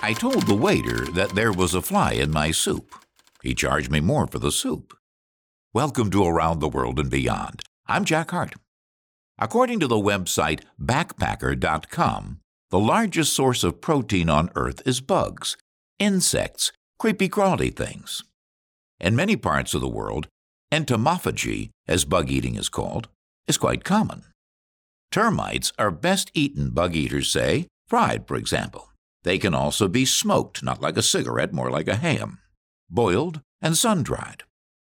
I told the waiter that there was a fly in my soup. He charged me more for the soup. Welcome to Around the World and Beyond. I'm Jack Hart. According to the website backpacker.com, the largest source of protein on Earth is bugs, insects, creepy crawly things. In many parts of the world, entomophagy, as bug eating is called, is quite common. Termites are best eaten, bug eaters say, fried, for example. They can also be smoked, not like a cigarette, more like a ham, boiled, and sun dried.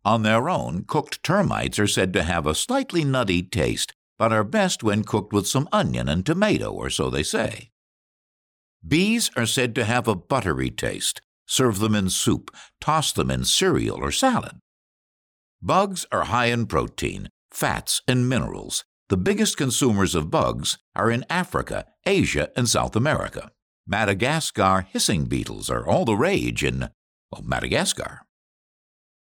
On their own, cooked termites are said to have a slightly nutty taste, but are best when cooked with some onion and tomato, or so they say. Bees are said to have a buttery taste. Serve them in soup, toss them in cereal or salad. Bugs are high in protein, fats, and minerals. The biggest consumers of bugs are in Africa, Asia, and South America. Madagascar hissing beetles are all the rage in well, Madagascar.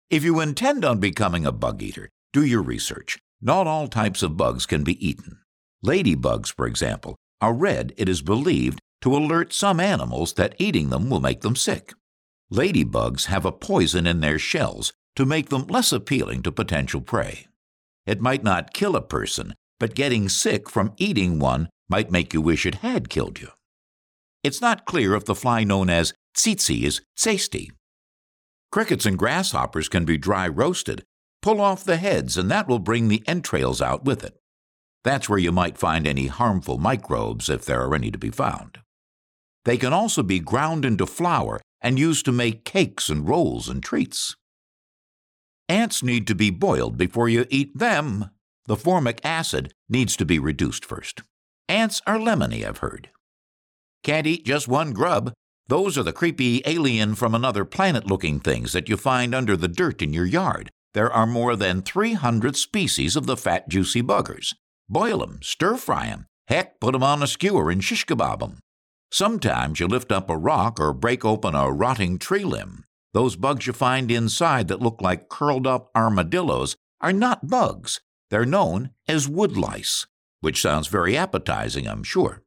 If you intend on becoming a bug eater, do your research. Not all types of bugs can be eaten. Ladybugs, for example, are red, it is believed, to alert some animals that eating them will make them sick. Ladybugs have a poison in their shells to make them less appealing to potential prey. It might not kill a person, but getting sick from eating one might make you wish it had killed you. It's not clear if the fly known as tsetse is tasty. Crickets and grasshoppers can be dry roasted. Pull off the heads, and that will bring the entrails out with it. That's where you might find any harmful microbes if there are any to be found. They can also be ground into flour and used to make cakes and rolls and treats. Ants need to be boiled before you eat them. The formic acid needs to be reduced first. Ants are lemony, I've heard. Can't eat just one grub. Those are the creepy alien from another planet looking things that you find under the dirt in your yard. There are more than 300 species of the fat, juicy buggers. Boil 'em, stir fry 'em, heck, put 'em on a skewer and shish kebab 'em. Sometimes you lift up a rock or break open a rotting tree limb. Those bugs you find inside that look like curled up armadillos are not bugs. They're known as woodlice, which sounds very appetizing, I'm sure.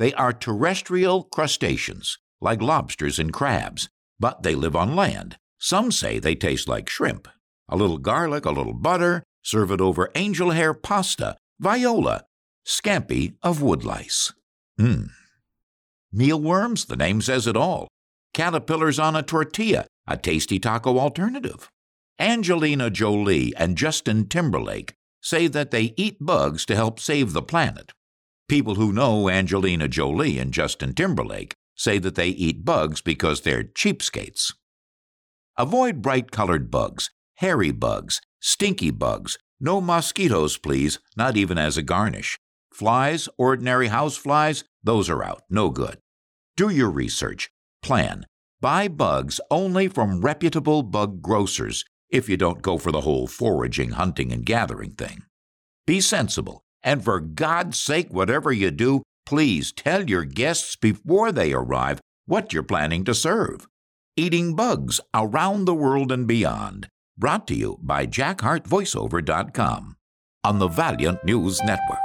They are terrestrial crustaceans, like lobsters and crabs, but they live on land. Some say they taste like shrimp. A little garlic, a little butter, serve it over angel hair pasta, viola, scampi of woodlice. Mmm. Mealworms, the name says it all. Caterpillars on a tortilla, a tasty taco alternative. Angelina Jolie and Justin Timberlake say that they eat bugs to help save the planet. People who know Angelina Jolie and Justin Timberlake say that they eat bugs because they're cheapskates. Avoid bright colored bugs, hairy bugs, stinky bugs. No mosquitoes, please, not even as a garnish. Flies, ordinary house flies, those are out, no good. Do your research. Plan. Buy bugs only from reputable bug grocers if you don't go for the whole foraging, hunting, and gathering thing. Be sensible, and for God's sake, whatever you do, please tell your guests before they arrive what you're planning to serve. Eating Bugs Around the World and Beyond, brought to you by JackHartVoiceover.com on the Valiant News Network.